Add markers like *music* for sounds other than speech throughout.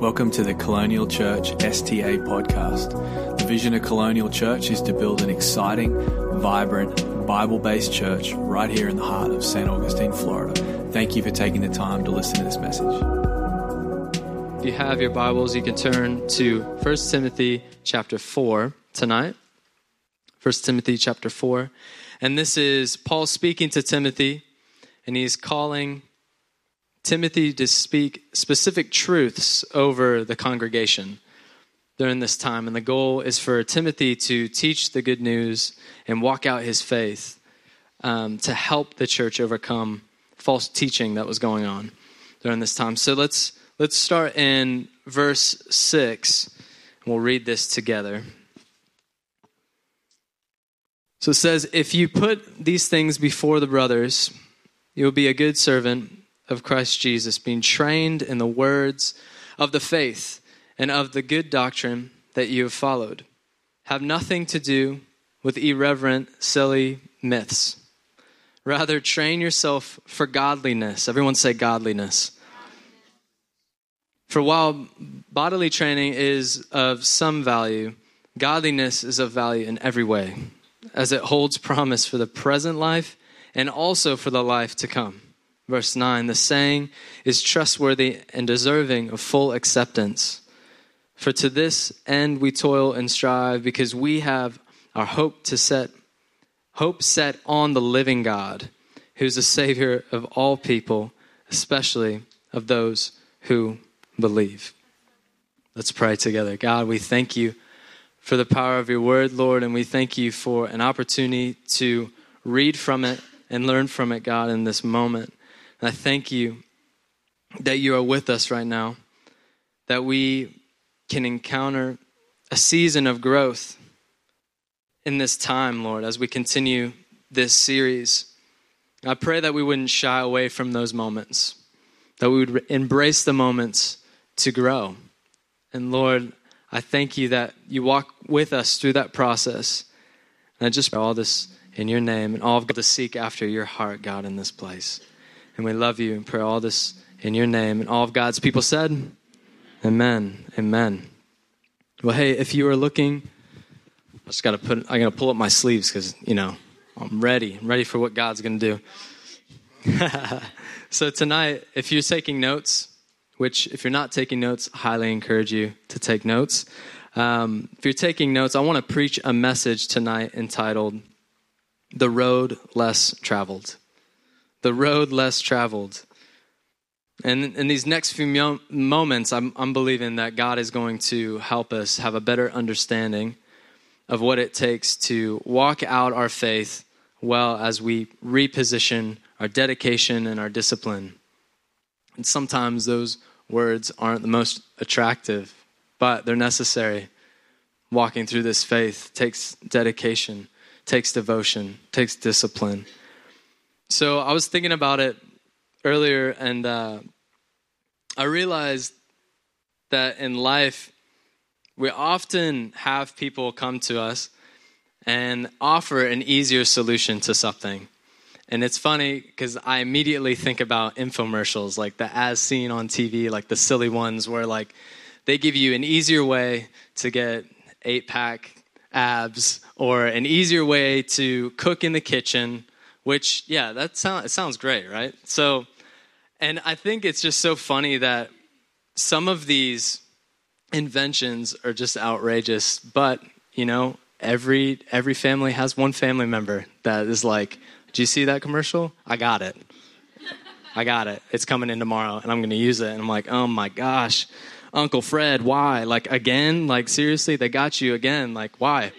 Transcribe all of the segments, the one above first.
Welcome to the Colonial Church STA podcast. The vision of Colonial Church is to build an exciting, vibrant, Bible based church right here in the heart of St. Augustine, Florida. Thank you for taking the time to listen to this message. If you have your Bibles, you can turn to 1 Timothy chapter 4 tonight. 1 Timothy chapter 4. And this is Paul speaking to Timothy, and he's calling Timothy to speak specific truths over the congregation during this time. And the goal is for Timothy to teach the good news and walk out his faith um, to help the church overcome false teaching that was going on during this time. So let's let's start in verse 6 and we'll read this together. So it says, If you put these things before the brothers, you will be a good servant of Christ Jesus, being trained in the words of the faith and of the good doctrine that you have followed. Have nothing to do with irreverent, silly myths. Rather, train yourself for godliness. Everyone say godliness. For while bodily training is of some value, godliness is of value in every way, as it holds promise for the present life and also for the life to come. Verse 9 The saying is trustworthy and deserving of full acceptance. For to this end we toil and strive, because we have our hope to set hope set on the living God, who's the Savior of all people, especially of those who believe. Let's pray together. God, we thank you for the power of your word, Lord, and we thank you for an opportunity to read from it and learn from it, God, in this moment. And I thank you that you are with us right now, that we can encounter a season of growth in this time, Lord, as we continue this series. I pray that we wouldn't shy away from those moments, that we would embrace the moments to grow. And Lord, I thank you that you walk with us through that process. And I just all this in your name and all of God to seek after your heart, God, in this place. And we love you and pray all this in your name. And all of God's people said, Amen. Amen. Well, hey, if you are looking, I just got to put, I got to pull up my sleeves because, you know, I'm ready. I'm ready for what God's going to do. *laughs* so tonight, if you're taking notes, which if you're not taking notes, highly encourage you to take notes. Um, if you're taking notes, I want to preach a message tonight entitled The Road Less Traveled the road less traveled. And in these next few moments, I'm, I'm believing that God is going to help us have a better understanding of what it takes to walk out our faith well as we reposition our dedication and our discipline. And sometimes those words aren't the most attractive, but they're necessary. Walking through this faith takes dedication, takes devotion, takes discipline. So I was thinking about it earlier, and uh, I realized that in life, we often have people come to us and offer an easier solution to something. And it's funny because I immediately think about infomercials, like the as seen on TV, like the silly ones where like they give you an easier way to get eight pack abs or an easier way to cook in the kitchen which yeah that sounds it sounds great right? So and i think it's just so funny that some of these inventions are just outrageous but you know every every family has one family member that is like do you see that commercial? I got it. I got it. It's coming in tomorrow and i'm going to use it. And i'm like oh my gosh. Uncle fred why? Like again? Like seriously? They got you again? Like why?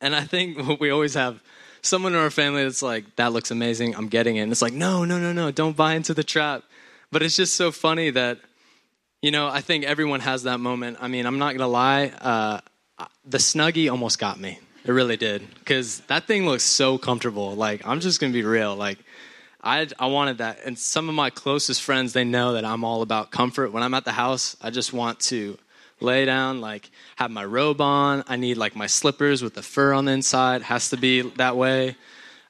And i think *laughs* we always have someone in our family that's like, that looks amazing, I'm getting it. And it's like, no, no, no, no, don't buy into the trap. But it's just so funny that, you know, I think everyone has that moment. I mean, I'm not going to lie, uh, the Snuggie almost got me. It really did. Because that thing looks so comfortable. Like, I'm just going to be real. Like, I, I wanted that. And some of my closest friends, they know that I'm all about comfort. When I'm at the house, I just want to lay down, like have my robe on. I need like my slippers with the fur on the inside. Has to be that way.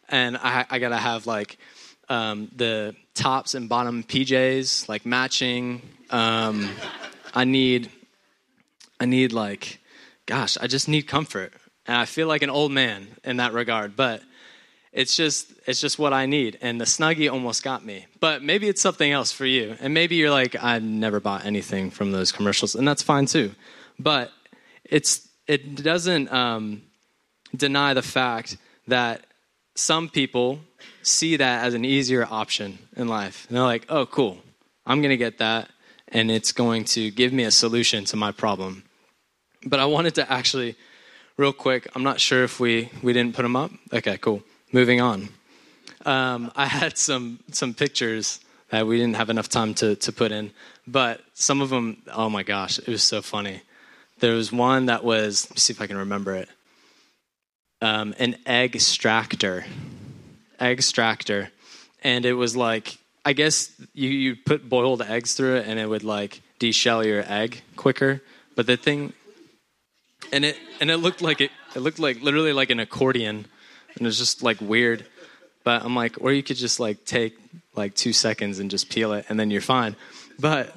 And I, I gotta have like um, the tops and bottom PJs like matching. Um, I need, I need like, gosh, I just need comfort. And I feel like an old man in that regard, but it's just it's just what I need. And the snuggie almost got me. But maybe it's something else for you. And maybe you're like, I never bought anything from those commercials, and that's fine too. But it's it doesn't um, deny the fact that some people see that as an easier option in life. And they're like, oh, cool, I'm going to get that, and it's going to give me a solution to my problem. But I wanted to actually, real quick, I'm not sure if we, we didn't put them up. Okay, cool. Moving on. Um, I had some, some pictures that we didn't have enough time to, to put in, but some of them, oh my gosh, it was so funny. There was one that was, let me see if I can remember it um, an egg extractor. Egg extractor. And it was like, I guess you, you put boiled eggs through it and it would like deshell your egg quicker. But the thing, and it, and it looked like it, it looked like literally like an accordion. And it was just like weird. But I'm like, or you could just like take like two seconds and just peel it and then you're fine. But,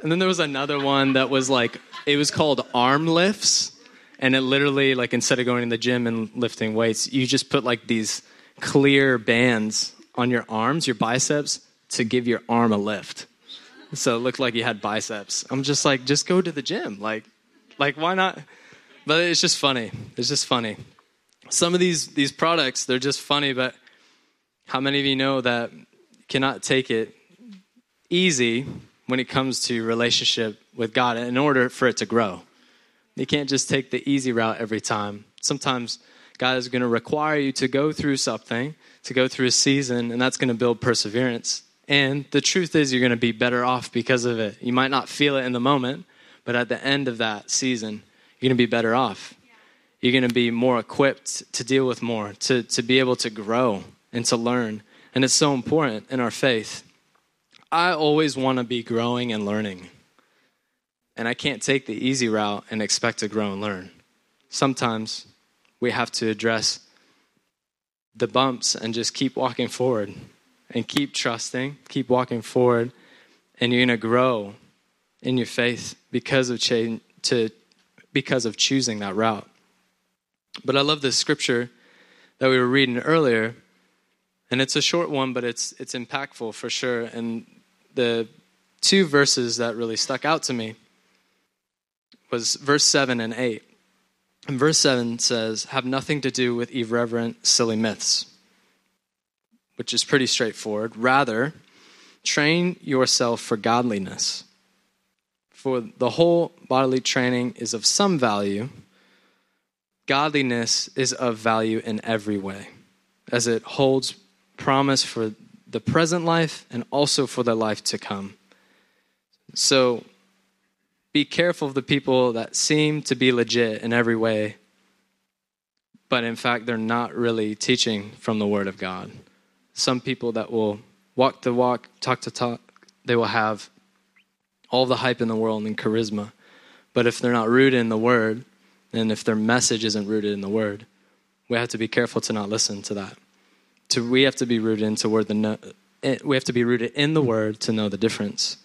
and then there was another one that was like, it was called arm lifts. And it literally like instead of going to the gym and lifting weights you just put like these clear bands on your arms your biceps to give your arm a lift. So it looked like you had biceps. I'm just like just go to the gym. Like like why not? But it's just funny. It's just funny some of these these products they're just funny but how many of you know that cannot take it easy when it comes to relationship with god in order for it to grow you can't just take the easy route every time. Sometimes God is going to require you to go through something, to go through a season, and that's going to build perseverance. And the truth is, you're going to be better off because of it. You might not feel it in the moment, but at the end of that season, you're going to be better off. You're going to be more equipped to deal with more, to, to be able to grow and to learn. And it's so important in our faith. I always want to be growing and learning. And I can't take the easy route and expect to grow and learn. Sometimes we have to address the bumps and just keep walking forward and keep trusting, keep walking forward, and you're going to grow in your faith because of change, to because of choosing that route. But I love this scripture that we were reading earlier, and it's a short one, but it's it's impactful for sure. And the two verses that really stuck out to me was verse 7 and 8. And verse 7 says, Have nothing to do with irreverent, silly myths, which is pretty straightforward. Rather, train yourself for godliness. For the whole bodily training is of some value, godliness is of value in every way, as it holds promise for the present life and also for the life to come. So, be careful of the people that seem to be legit in every way, but in fact, they're not really teaching from the Word of God. Some people that will walk the walk, talk to talk, they will have all the hype in the world and charisma. But if they're not rooted in the Word, and if their message isn't rooted in the Word, we have to be careful to not listen to that. To, we have to be rooted into word the eh, we have to be rooted in the Word to know the difference.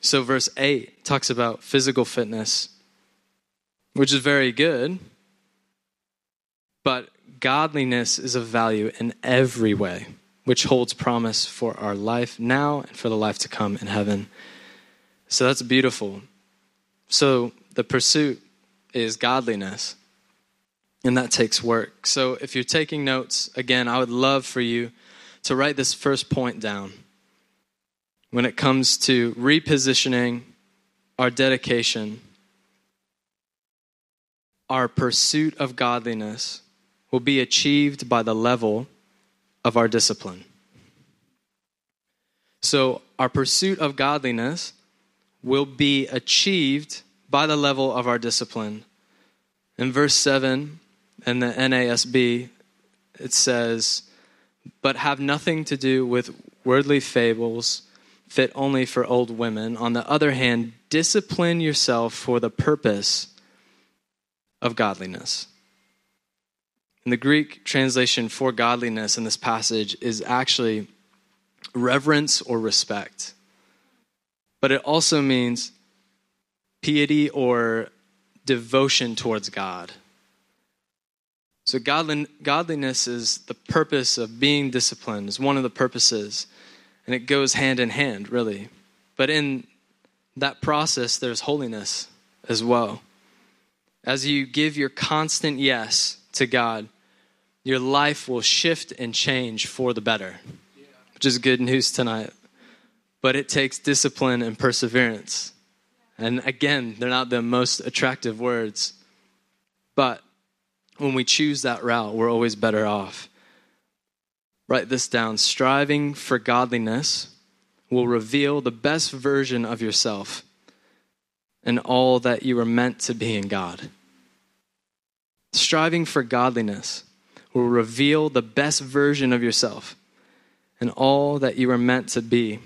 So, verse 8 talks about physical fitness, which is very good, but godliness is of value in every way, which holds promise for our life now and for the life to come in heaven. So, that's beautiful. So, the pursuit is godliness, and that takes work. So, if you're taking notes, again, I would love for you to write this first point down when it comes to repositioning our dedication, our pursuit of godliness will be achieved by the level of our discipline. So, our pursuit of godliness will be achieved by the level of our discipline. In verse 7 in the NASB, it says, But have nothing to do with worldly fables fit only for old women. On the other hand, discipline yourself for the purpose of godliness. And the Greek translation for godliness in this passage is actually reverence or respect. but it also means piety or devotion towards God. So, godliness is the purpose of being disciplined, is one of the purposes, and it goes hand in hand, really. But in that process, there's holiness as well. As you give your constant yes to God, your life will shift and change for the better, which is good news tonight. But it takes discipline and perseverance. And again, they're not the most attractive words, but when we choose that route, we're always better off. Write this down striving for godliness will reveal the best version of yourself and all that you were meant to be in God. Striving for godliness will reveal the best version of yourself and all that you were meant to be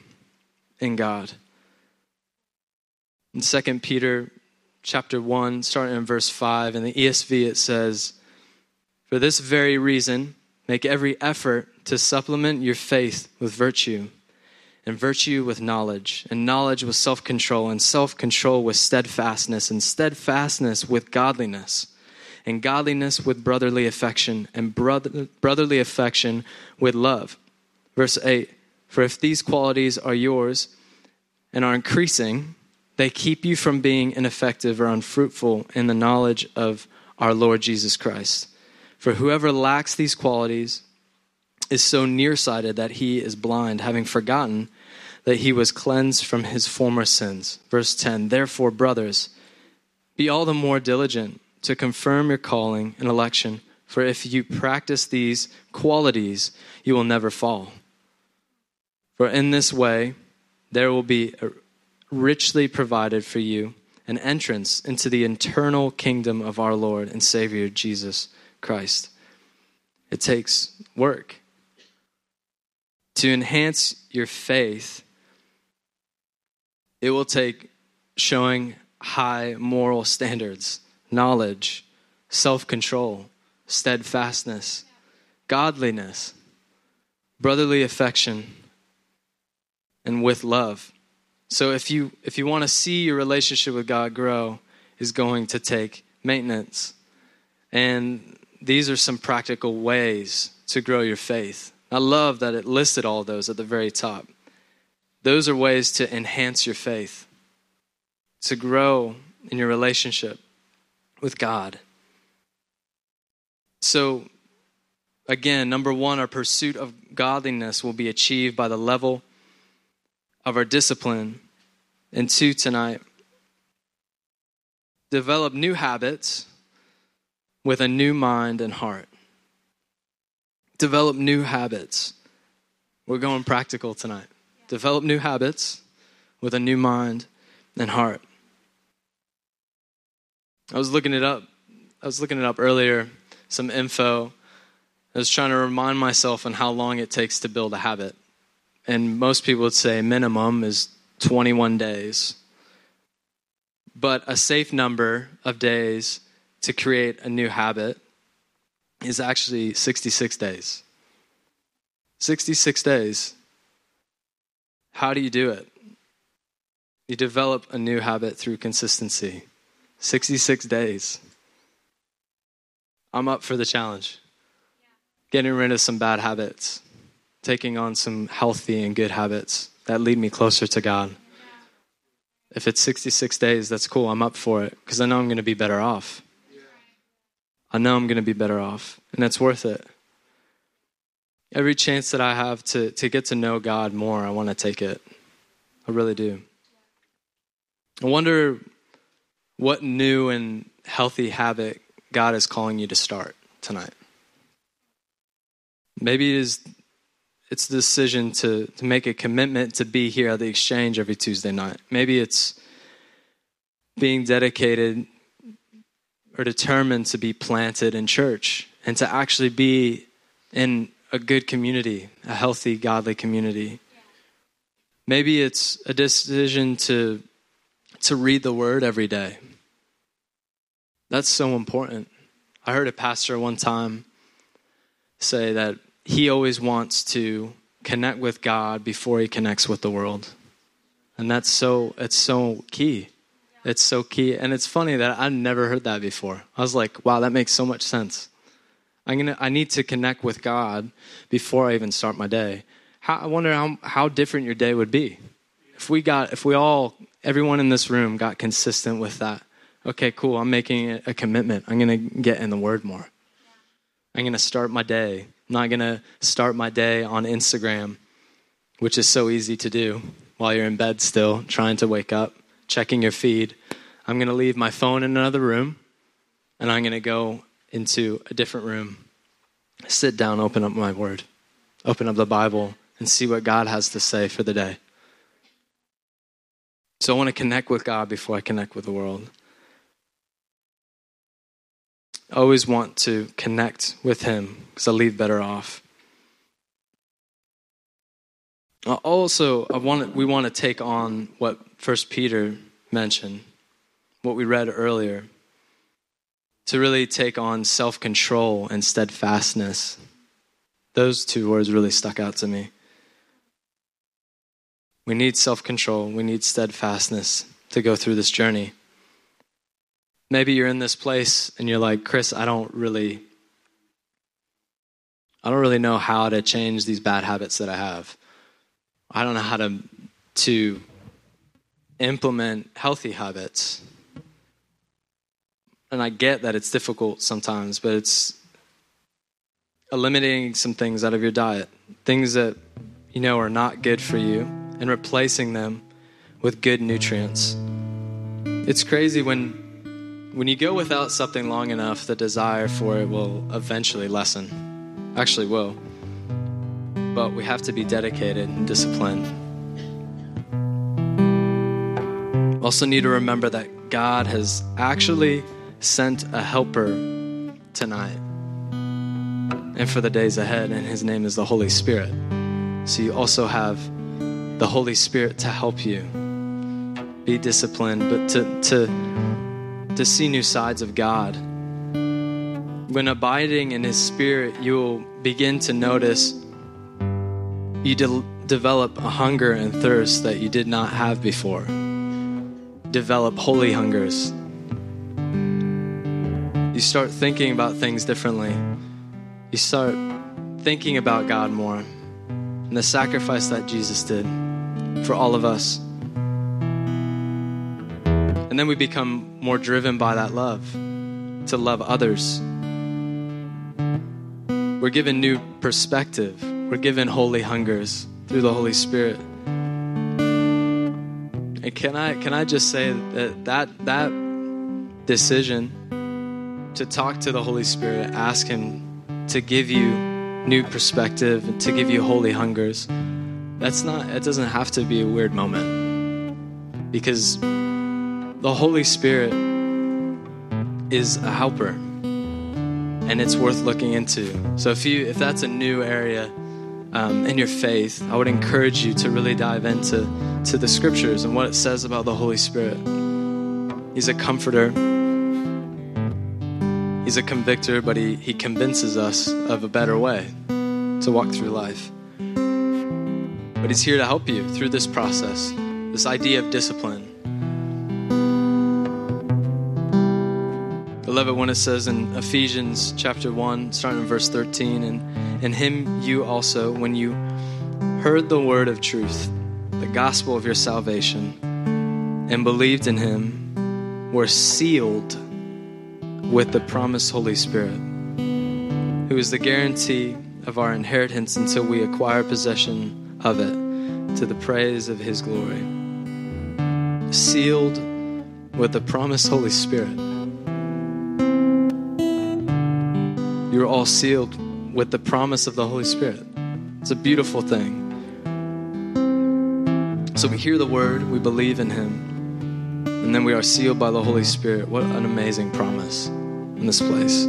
in God. In 2 Peter chapter 1, starting in verse 5, in the ESV it says, For this very reason, make every effort to supplement your faith with virtue and virtue with knowledge, and knowledge with self control, and self control with steadfastness, and steadfastness with godliness, and godliness with brotherly affection, and brother, brotherly affection with love. Verse 8 For if these qualities are yours and are increasing, they keep you from being ineffective or unfruitful in the knowledge of our Lord Jesus Christ. For whoever lacks these qualities is so nearsighted that he is blind, having forgotten that he was cleansed from his former sins. Verse 10 Therefore, brothers, be all the more diligent to confirm your calling and election, for if you practice these qualities, you will never fall. For in this way, there will be richly provided for you an entrance into the eternal kingdom of our Lord and Savior Jesus Christ. It takes work. To enhance your faith, it will take showing high moral standards, knowledge, self control, steadfastness, godliness, brotherly affection, and with love. So if you if you want to see your relationship with God grow, is going to take maintenance. And these are some practical ways to grow your faith. I love that it listed all those at the very top. Those are ways to enhance your faith, to grow in your relationship with God. So, again, number one, our pursuit of godliness will be achieved by the level of our discipline. And two, tonight, develop new habits with a new mind and heart. Develop new habits. We're going practical tonight develop new habits with a new mind and heart. I was looking it up. I was looking it up earlier, some info. I was trying to remind myself on how long it takes to build a habit. And most people would say minimum is 21 days. But a safe number of days to create a new habit is actually 66 days. 66 days. How do you do it? You develop a new habit through consistency. 66 days. I'm up for the challenge. Getting rid of some bad habits, taking on some healthy and good habits that lead me closer to God. If it's 66 days, that's cool. I'm up for it because I know I'm going to be better off. I know I'm going to be better off, and that's worth it every chance that I have to, to get to know God more, I want to take it. I really do. I wonder what new and healthy habit God is calling you to start tonight. Maybe it is it's the decision to, to make a commitment to be here at the exchange every Tuesday night. Maybe it's being dedicated or determined to be planted in church and to actually be in a good community, a healthy, godly community. Maybe it's a decision to, to read the word every day. That's so important. I heard a pastor one time say that he always wants to connect with God before he connects with the world. And that's so it's so key. It's so key. And it's funny that I never heard that before. I was like, wow, that makes so much sense. I'm gonna I need to connect with God before I even start my day. How, I wonder how how different your day would be if we got if we all everyone in this room got consistent with that. Okay, cool. I'm making a commitment. I'm gonna get in the Word more. I'm gonna start my day. I'm not gonna start my day on Instagram, which is so easy to do while you're in bed still, trying to wake up, checking your feed. I'm gonna leave my phone in another room, and I'm gonna go into a different room, sit down, open up my word, open up the Bible, and see what God has to say for the day. So I want to connect with God before I connect with the world. I always want to connect with Him because I leave better off. Uh, also, I want we want to take on what First Peter mentioned, what we read earlier to really take on self control and steadfastness. Those two words really stuck out to me. We need self control, we need steadfastness to go through this journey. Maybe you're in this place and you're like, Chris, I don't really. I don't really know how to change these bad habits that I have. I don't know how to to implement healthy habits and I get that it's difficult sometimes, but it's eliminating some things out of your diet, things that you know are not good for you, and replacing them with good nutrients. It's crazy when when you go without something long enough, the desire for it will eventually lessen. Actually will. But we have to be dedicated and disciplined. Also need to remember that God has actually sent a helper tonight and for the days ahead, and his name is the Holy Spirit. So you also have the Holy Spirit to help you be disciplined, but to, to, to see new sides of God. When abiding in his spirit, you will begin to notice you de- develop a hunger and thirst that you did not have before. Develop holy hungers you start thinking about things differently. You start thinking about God more and the sacrifice that Jesus did for all of us. And then we become more driven by that love to love others. We're given new perspective. We're given holy hungers through the Holy Spirit. And can I can I just say that that, that decision to talk to the Holy Spirit, ask Him to give you new perspective, to give you holy hungers. That's not, it doesn't have to be a weird moment because the Holy Spirit is a helper and it's worth looking into. So if you, if that's a new area, um, in your faith, I would encourage you to really dive into to the scriptures and what it says about the Holy Spirit. He's a comforter. He's a convictor, but he, he convinces us of a better way to walk through life. But he's here to help you through this process, this idea of discipline. Love it when it says in Ephesians chapter 1, starting in verse 13, and in him you also, when you heard the word of truth, the gospel of your salvation, and believed in him, were sealed with the promised Holy Spirit, who is the guarantee of our inheritance until we acquire possession of it to the praise of His glory. Sealed with the promised Holy Spirit. You're all sealed with the promise of the Holy Spirit. It's a beautiful thing. So we hear the word, we believe in Him, and then we are sealed by the Holy Spirit. What an amazing promise in this place.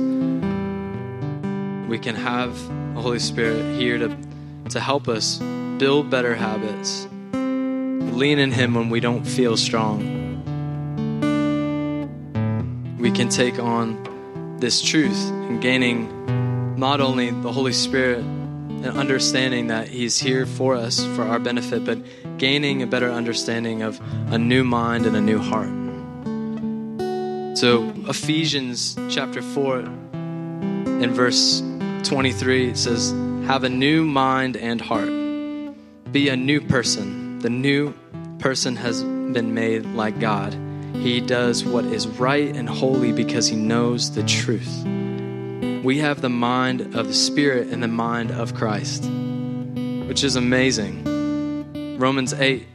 We can have the Holy Spirit here to, to help us build better habits, lean in Him when we don't feel strong. We can take on this truth and gaining not only the Holy Spirit and understanding that He's here for us for our benefit, but gaining a better understanding of a new mind and a new heart. So, Ephesians chapter 4 in verse 23 it says, Have a new mind and heart. Be a new person. The new person has been made like God. He does what is right and holy because he knows the truth. We have the mind of the Spirit and the mind of Christ, which is amazing. Romans 8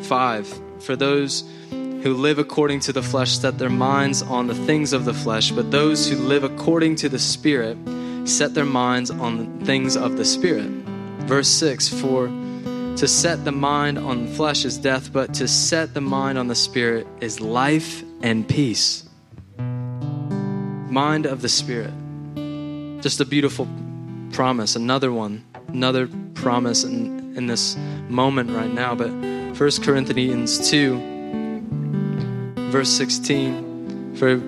5. For those who live according to the flesh set their minds on the things of the flesh, but those who live according to the Spirit set their minds on the things of the Spirit. Verse 6 For to set the mind on flesh is death, but to set the mind on the Spirit is life and peace. Mind of the Spirit. Just a beautiful promise, another one, another promise in, in this moment right now. But 1 Corinthians 2 verse 16 For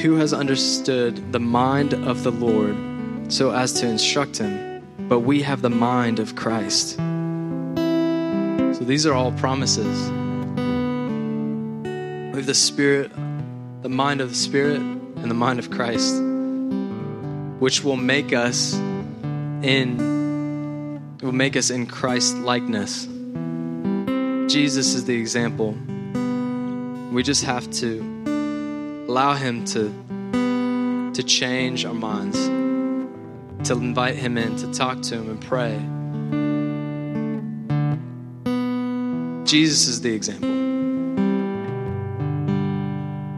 who has understood the mind of the Lord so as to instruct him? But we have the mind of Christ. So these are all promises. We have the Spirit, the mind of the Spirit, and the mind of Christ, which will make us in will make us in Christ likeness. Jesus is the example. We just have to allow Him to, to change our minds, to invite Him in, to talk to Him and pray. Jesus is the example.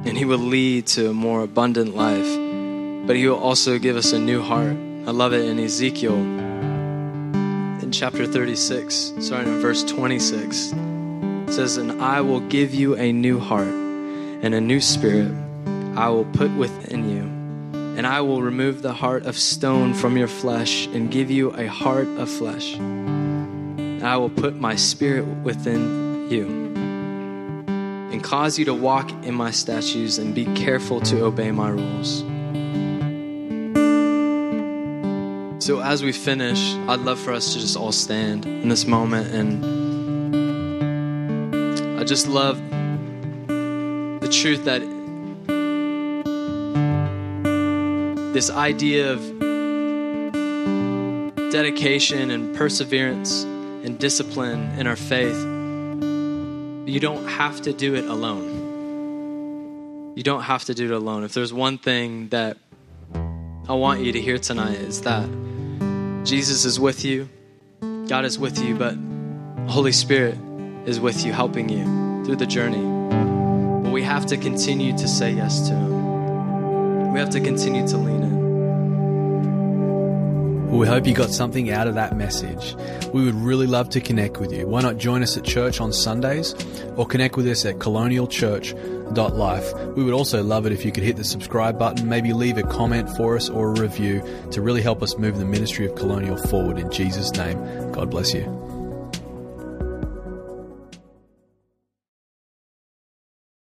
And He will lead to a more abundant life, but He will also give us a new heart. I love it in Ezekiel in chapter 36, starting in verse 26 It says, And I will give you a new heart and a new spirit I will put within you. And I will remove the heart of stone from your flesh and give you a heart of flesh. I will put my spirit within you and cause you to walk in my statutes and be careful to obey my rules. So, as we finish, I'd love for us to just all stand in this moment and I just love the truth that this idea of dedication and perseverance and discipline in our faith, you don't have to do it alone. You don't have to do it alone. If there's one thing that I want you to hear tonight is that Jesus is with you, God is with you, but Holy Spirit is with you, helping you through the journey. But we have to continue to say yes to Him. We have to continue to lean in. Well, we hope you got something out of that message. We would really love to connect with you. Why not join us at church on Sundays or connect with us at colonialchurch.life. We would also love it if you could hit the subscribe button, maybe leave a comment for us or a review to really help us move the ministry of Colonial forward in Jesus' name. God bless you.